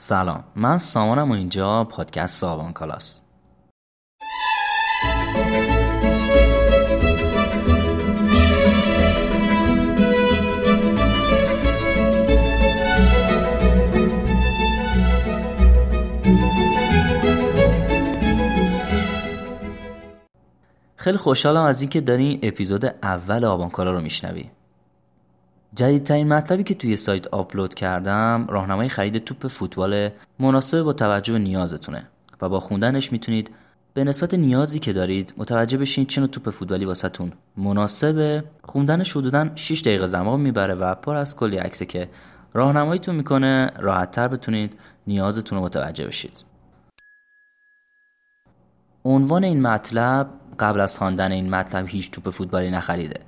سلام من سامانم و اینجا پادکست سابان کلاس. خیلی خوشحالم از اینکه داری اپیزود اول آبانکالا رو میشنوی. جدیدترین مطلبی که توی سایت آپلود کردم راهنمای خرید توپ فوتبال مناسب با توجه به نیازتونه و با خوندنش می‌تونید به نسبت نیازی که دارید متوجه بشین چه نوع توپ فوتبالی واسهتون مناسبه. خوندنش حدودا 6 دقیقه زمان می‌بره و پر از کلی عکسه که راهنماییتون می‌کنه راحتتر بتونید نیازتون رو متوجه بشید. عنوان این مطلب قبل از خواندن این مطلب هیچ توپ فوتبالی نخریده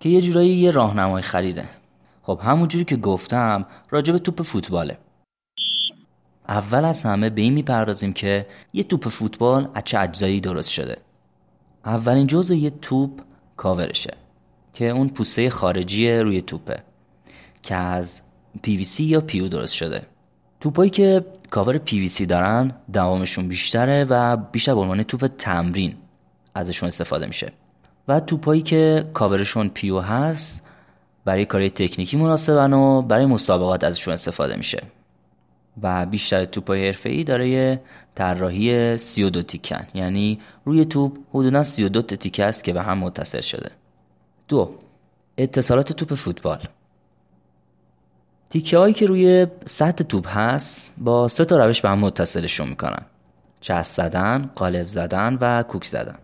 که یه جورایی یه راهنمای خریده. خب همونجوری که گفتم راجع به توپ فوتباله. اول از همه به این می‌پردازیم که یه توپ فوتبال از چه اجزایی درست شده. اولین جزء یه توپ کاورشه که اون پوسته خارجی روی توپه که از PVC یا پیو درست شده. توپایی که کاور PVC دارن دوامشون بیشتره و بیشتر به عنوان توپ تمرین ازشون استفاده میشه. و توپایی که کاورشون پیو هست برای کاری تکنیکی مناسبن و برای مسابقات ازشون استفاده میشه. و بیشتر توپای ای داره طراحی 32 تیکن یعنی روی توپ حدودا 32 تیکه است که به هم متصل شده. دو اتصالات توپ فوتبال. تیکه هایی که روی سطح توپ هست با سه تا روش به هم متصلشون می‌کنن. چسب زدن، قالب زدن و کوک زدن.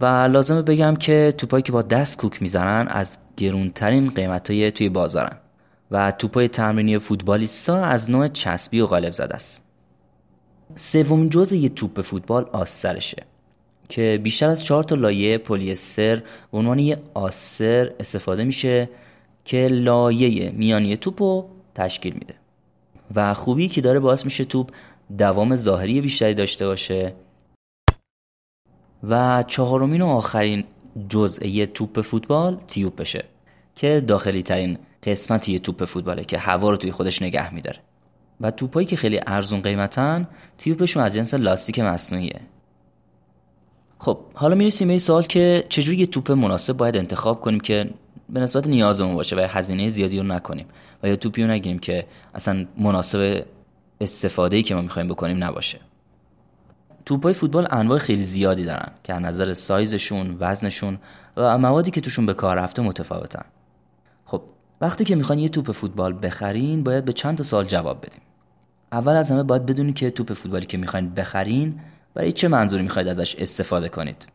و لازمه بگم که توپایی که با دست کوک می‌زنن از گرونترین قیمت های توی بازارن و توپای تمرینی فوتبالیستا از نوع چسبی و غالب زده است. سومین جزء یه توپ فوتبال آسترشه که بیشتر از چهار تا لایه پلیستر به عنوان یه آستر استفاده میشه که لایه میانی توپ رو تشکیل میده. و خوبی که داره باعث میشه توپ دوام ظاهری بیشتری داشته باشه. و چهارمین و آخرین جزئه توپ فوتبال تیوب بشه که داخلی ترین قسمت یه توپ فوتباله که هوا رو توی خودش نگه میداره. و توپایی که خیلی ارزون قیمتن تیوبشون از جنس لاستیک مصنوعیه. خب حالا می‌رسیم به سوال که چجوری یه توپ مناسب باید انتخاب کنیم که به نسبت نیازمون باشه و هزینه زیادی رو نکنیم؟ و یا توپی رو نگیریم که اصلا مناسب استفاده که ما می‌خوایم بکنیم نباشه؟ توپای فوتبال انواع خیلی زیادی دارن که از نظر سایزشون، وزنشون و موادی که توشون به کار رفته متفاوتن. خب وقتی که می‌خواین یه توپ فوتبال بخرین باید به چند تا سوال جواب بدیم. اول از همه باید بدونید که توپ فوتبالی که می‌خواین بخرین برای چه منظوری می‌خواید ازش استفاده کنید.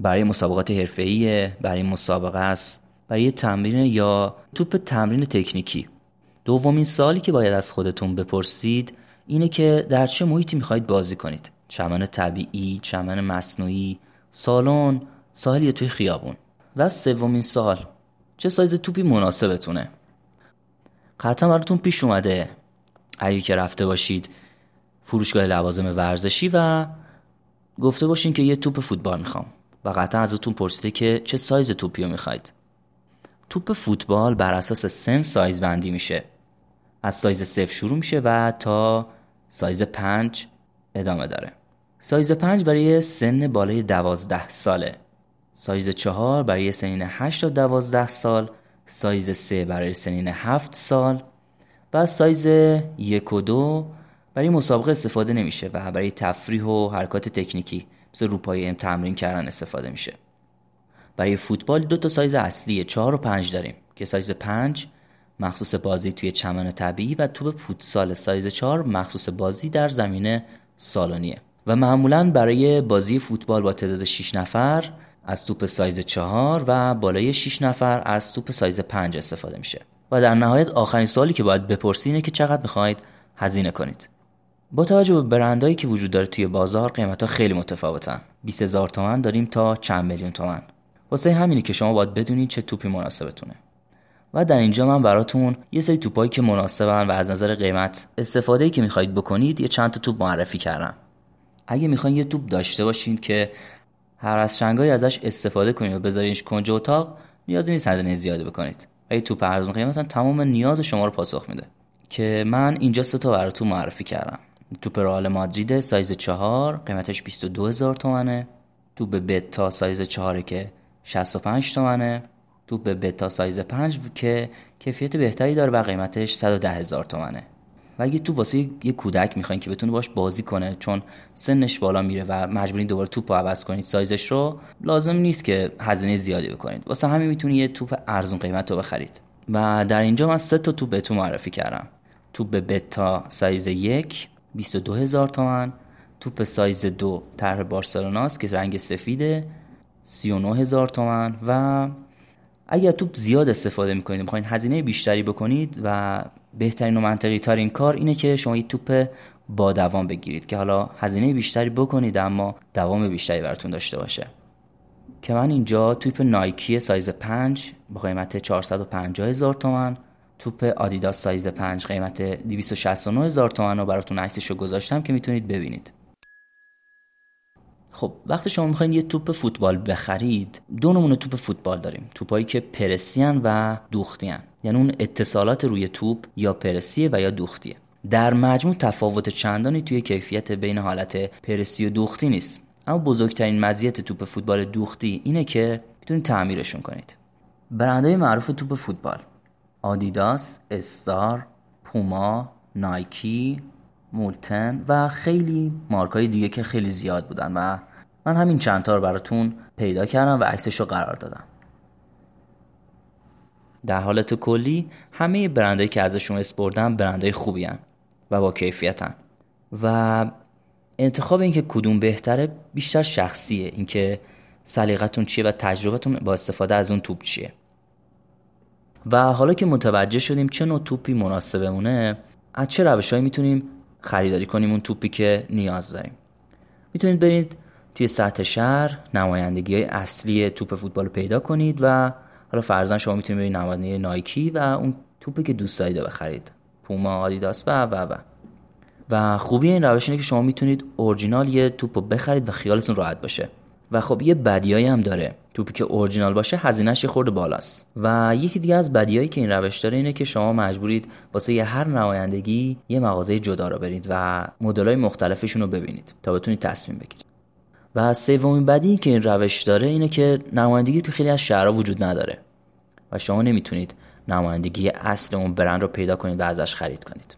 برای مسابقات حرفه‌ایه، برای مسابقه است، برای تمرین یا توپ تمرین تکنیکی. دومین سالی که باید از خودتون بپرسید اینه که در چه محیطی می‌خواید بازی کنید. چمن طبیعی چمن مصنوعی سالن ساحل یا توی خیابون. و سومین سال چه سایز توپی مناسبتونه. قطعا براتون پیش اومده. اگه که رفته باشید فروشگاه لوازم ورزشی و گفته باشین که یه توپ فوتبال می‌خوام. و قطعا ازتون پرسیده که چه سایز توپی رو می‌خواید. توپ فوتبال بر اساس سن سایز بندی میشه. از سایز صفر شروع میشه و تا سایز پنج ادامه داره. سایز 5 برای سن بالای 12 ساله. سایز 4 برای سنین 8 تا 12 سال. سایز 3 برای سنین 7 سال. و سایز 1 و 2 برای مسابقه استفاده نمیشه و برای تفریح و حرکات تکنیکی مثل روپایی ام تمرین کردن استفاده میشه. برای فوتبال دو تا سایز اصلی 4 و 5 داریم که سایز 5 مخصوص بازی توی چمن طبیعی و توپ فوتسال سایز 4 مخصوص بازی در زمینه سالونیه و معمولا برای بازی فوتبال با تعداد 6 نفر از توپ سایز 4 و بالای 6 نفر از توپ سایز 5 استفاده میشه. و در نهایت آخرین سوالی که باید بپرسی اینه که چقدر می‌خواید هزینه کنید. با توجه به برندهایی که وجود داره توی بازار قیمت ها خیلی متفاوتن. 20 هزار تومن داریم تا چند میلیون تومن. واسه همینی که شما باید بدونید چه توپی مناسبتونه. و در اینجا من براتون یه سری توپایی که مناسبن و از نظر قیمت استفاده که می‌خواهید بکنید یه چند تا توپ معرفی کردم. اگه می‌خواین یه توپ داشته باشین که هر از شنگایی ازش استفاده کنید و بذارینش کنج اتاق نیازی نیست هزینه زیاده بکنید. اگه توپ ارزون قیمتا تمام نیاز شما رو پاسخ میده. که من اینجا سه تا براتون معرفی کردم. توپ رئال مادرید سایز چهار قیمتش 22 هزار تومنه. توپ بتا سایز چهاره که 65 تومنه. توپ بتا سایز 5 که کیفیت بهتری داره و قیمتش 110 هزار تومنه. و اگه توپ واسه یه کودک می‌خواین که بتونه باش بازی کنه چون سنش بالا میره و مجبورین دوباره توپ عوض کنید سایزش رو لازم نیست که هزینه زیادی بکنید. واسه همین می‌تونید یه توپ ارزون قیمت رو بخرید. و در اینجا من سه تا توپ بهتون معرفی کردم. توپ بتا سایز یک 22 هزار تومن توپ سایز دو طرح بارسلوناست که رنگ سفیده 39 هزار تومن و اگر توپ زیاد استفاده می‌کنید می‌خواین هزینه بیشتری بکنید و بهترین و منطقی ترین کار اینه که شما یه توپ با دوام بگیرید که حالا هزینه بیشتری بکنید اما دوام بیشتری براتون داشته باشه. که من اینجا توپ نایکی سایز 5 با قیمت 450 هزار تومن توپ آدیداس سایز 5 قیمت 269 هزار تومن رو براتون عکسش رو گذاشتم که می‌تونید ببینید. خب وقتی شما می‌خواین یه توپ فوتبال بخرید دو نمونه توپ فوتبال داریم. توپایی که پرسیان و دوختیان یعنی اون اتصالات روی توپ یا پرسیه و یا دوختیه. در مجموع تفاوت چندانی توی کیفیت بین حالت پرسی و دوختی نیست. اما بزرگترین مزیت توپ فوتبال دوختی اینه که می‌تونید تعمیرشون کنید. برندهای معروف توپ فوتبال آدیداس، استار، پوما، نایکی، مولتن و خیلی مارکای دیگه که خیلی زیاد بودن و من همین چند تا رو براتون پیدا کردم و عکسش رو قرار دادم. در حالت کلی همه برندهایی که ازشون اسپردم برندهای خوبی هن و با کیفیتن و انتخاب اینکه کدوم بهتره بیشتر شخصیه. اینکه سلیقتون چیه و تجربتون با استفاده از اون توپ چیه. و حالا که متوجه شدیم چه نوع توپی مناسبمونه از چه روشهایی می‌تونیم خریداری کنیم اون توپی که نیاز داریم. می‌تونید برید توی سطح شهر نمایندگی های اصلی توپ فوتبال رو پیدا کنید و حالا فرضاً شما می‌تونید برید نمایندگی نایکی و اون توپی که دوست دارید بخرید. پوما آدیداس و و و. و خوبی این روش اینه که شما می‌تونید اورجینال یه توپ رو بخرید و خیالتون راحت باشه. و خب یه بدیایی هم داره. توپی که اورجینال باشه هزینهش خورده بالاست. و یکی دیگه از بدیایی که این روش داره اینه که شما مجبورید واسه یه هر نمایندگی یه مغازه جدا رو برید و مدلای مختلفشون رو ببینید تا بتونید تصمیم بگیرید. و سومین بدی که این روش داره اینه که نمایندگی تو خیلی از شهرها وجود نداره و شما نمی‌تونید نمایندگی اصل اون برند رو پیدا کنید و ازش خرید کنید.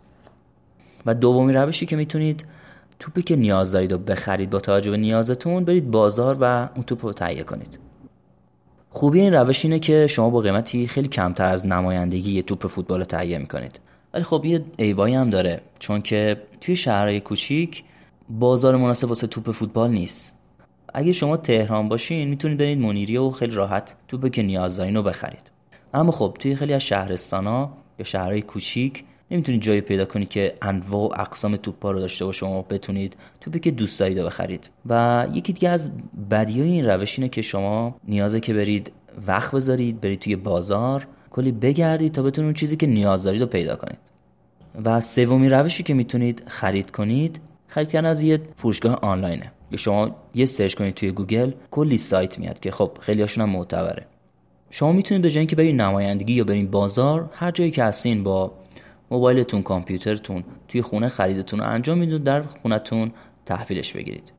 و دومین روشی که می‌تونید توپی که نیاز دارید و بخرید با توجه به نیازتون برید بازار و اون توپ رو تهیه کنید. خوبی این روش اینه که شما با قیمتی خیلی کمتر از نمایندگی یه توپ فوتبال تهیه می‌کنید. ولی خب یه عیبایی هم داره چون که توی شهرهای کوچیک بازار مناسب واسه توپ فوتبال نیست. اگه شما تهران باشین می‌تونید برید منیریه و خیلی راحت توپی که نیاز دارین رو بخرید. اما خب توی خیلی از شهرستانا یا شهرهای کوچیک نمی‌تونید جایی پیدا کنید که انواع و اقسام توپا رو داشته باشه شما بتونید توپی که دوست دارید بخرید. و یکی دیگه از بدیای این روش اینه که شما نیازه که برید وقت بذارید برید توی بازار کلی بگردید تا بتونید اون چیزی که نیاز دارید رو پیدا کنید. و سومین روشی که می‌تونید خرید کنید خرید کردن از یه فروشگاه آنلاینه. که شما یه search کنید توی گوگل کلی سایت میاد که خب خیلی هاشون هم معتبره. شما می‌تونید به جای که برید نمایندگی یا برید بازار هر جایی که هستین با موبایلتون کامپیوترتون توی خونه خریدتون رو انجام بدین در خونتون تحویلش بگیرید.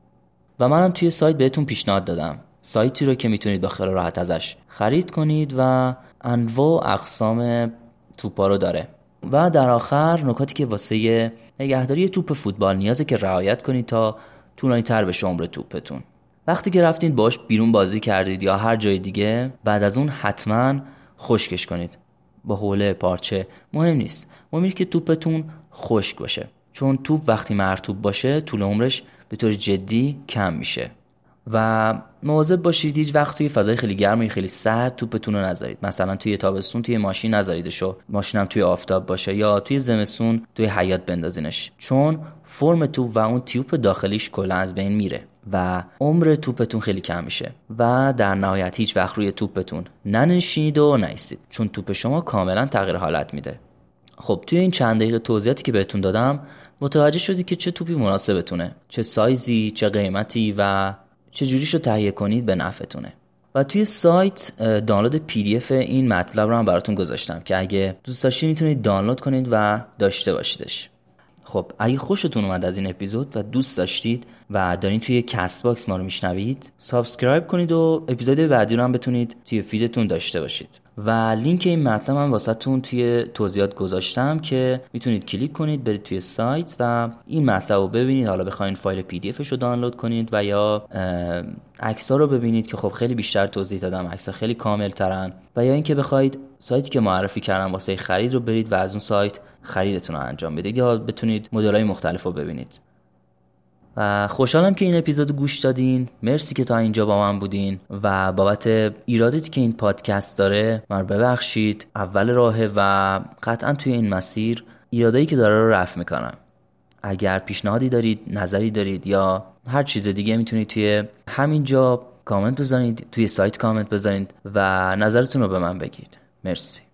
و منم توی سایت بهتون پیشنهاد دادم. سایتی رو که می‌تونید با خیلی راحت ازش خرید کنید و انواع اقسام توپا رو داره. و در آخر نکاتی که واسه نگهداری توپ فوتبال نیازه که رعایت کنید تا طولانی تر بشه عمر توپتون. وقتی که رفتید باش بیرون بازی کردید یا هر جای دیگه بعد از اون حتما خشکش کنید. با حوله پارچه. مهم نیست. مهم که توپتون خشک باشه. چون توپ وقتی مرتوب باشه طول عمرش به طور جدی کم میشه. و مواظب باشید هیچ وقت توی فضای خیلی گرم و خیلی سرد توپتون رو نذارید. مثلا توی تابستون توی ماشین نذاریدشو ماشینم توی آفتاب باشه یا توی زمستون توی حیات بندازینش. چون فرم توپ و اون تیوب داخلیش کلا از بین میره. و عمر توپتون خیلی کم میشه و در نهایت هیچ وقت روی توپتون ننشینید و نایستید چون توپ شما کاملا تغییر حالت میده. خب توی این چند دقیقه توضیحاتی که بهتون دادم متوجه شدی که چه توپی مناسبتونه چه سایزی چه قیمتی و چه جوریش رو تهیه کنید به نفعتونه. و توی سایت دانلود PDF این مطلب رو هم براتون گذاشتم که اگه دوست داشتید می‌تونید دانلود کنید و داشته باشیدش. خب اگه خوشتون اومد از این اپیزود و دوست داشتید و دارین توی Castbox ما رو میشنوید subscribe کنید و اپیزود بعدی رو هم بتونید توی feed تون داشته باشید. و لینک این مطلب من واسهتون توی توضیحات گذاشتم که می‌تونید کلیک کنید برید توی سایت و این مطلب رو ببینید. حالا بخواین فایل PD رو دانلود کنید و یا عکس رو ببینید که خب خیلی بیشتر توضیح دادم عکس خیلی کامل ترن و یا اینکه بخواید سایتی که معرفی کردم واسه خرید رو برید و از اون سایت خریدتون رو انجام بدید یا بتونید مدل های مختلف رو ببینید. و خوشحالم که این اپیزود گوش دادین. مرسی که تا اینجا با من بودین و بابت ایرادی که این پادکست داره من ببخشید. اول راهه و قطعا توی این مسیر ایرادایی که داره رو رفع می‌کنم. اگر پیشنهادی دارید نظری دارید یا هر چیز دیگه می‌تونید توی همینجا کامنت بزنید توی سایت کامنت بزنید و نظرتون رو به من بگید. مرسی.